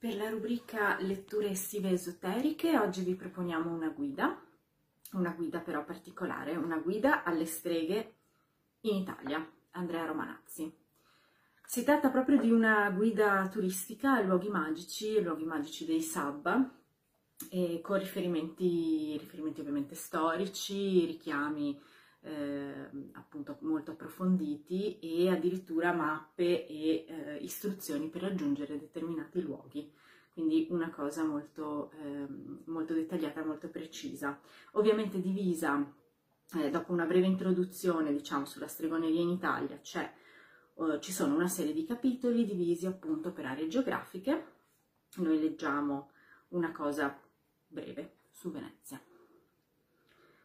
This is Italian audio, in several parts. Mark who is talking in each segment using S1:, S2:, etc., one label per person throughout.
S1: Per la rubrica Letture estive esoteriche oggi vi proponiamo una guida, una guida però particolare, una guida alle streghe in Italia, Andrea Romanazzi. Si tratta proprio di una guida turistica a luoghi magici, luoghi magici dei Sabba, con riferimenti, riferimenti ovviamente storici, richiami eh, appunto molto approfonditi e addirittura mappe e eh, istruzioni per raggiungere determinati luoghi quindi una cosa molto, eh, molto dettagliata, molto precisa. Ovviamente divisa, eh, dopo una breve introduzione diciamo sulla stregoneria in Italia, c'è, eh, ci sono una serie di capitoli divisi appunto per aree geografiche, noi leggiamo una cosa breve su Venezia.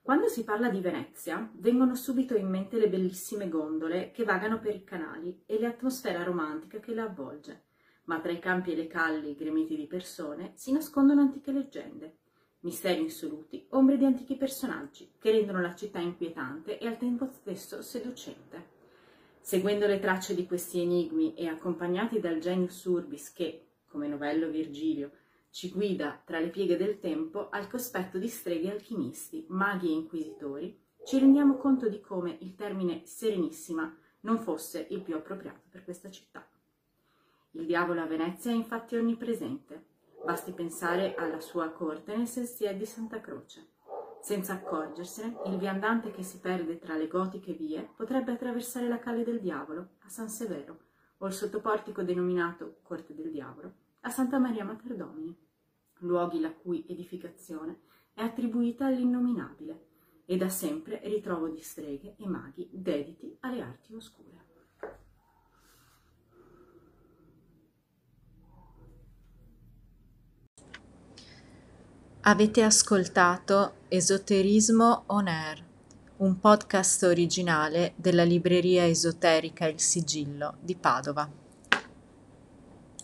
S1: Quando si parla di Venezia, vengono subito in mente le bellissime gondole che vagano per i canali e l'atmosfera romantica che la avvolge. Ma tra i campi e le calli gremiti di persone si nascondono antiche leggende, misteri insoluti, ombre di antichi personaggi che rendono la città inquietante e al tempo stesso seducente. Seguendo le tracce di questi enigmi e accompagnati dal genius urbis che, come novello Virgilio, ci guida tra le pieghe del tempo al cospetto di streghe alchimisti, maghi e inquisitori, ci rendiamo conto di come il termine serenissima non fosse il più appropriato per questa città. Il diavolo a Venezia è infatti onnipresente, basti pensare alla sua corte nel Sestier di Santa Croce. Senza accorgersene, il viandante che si perde tra le gotiche vie potrebbe attraversare la calle del diavolo a San Severo o il sottoportico denominato Corte del Diavolo a Santa Maria Mater Domini luoghi la cui edificazione è attribuita all'innominabile e da sempre ritrovo di streghe e maghi dediti alle arti oscure.
S2: Avete ascoltato Esoterismo On Air, un podcast originale della libreria esoterica Il Sigillo di Padova.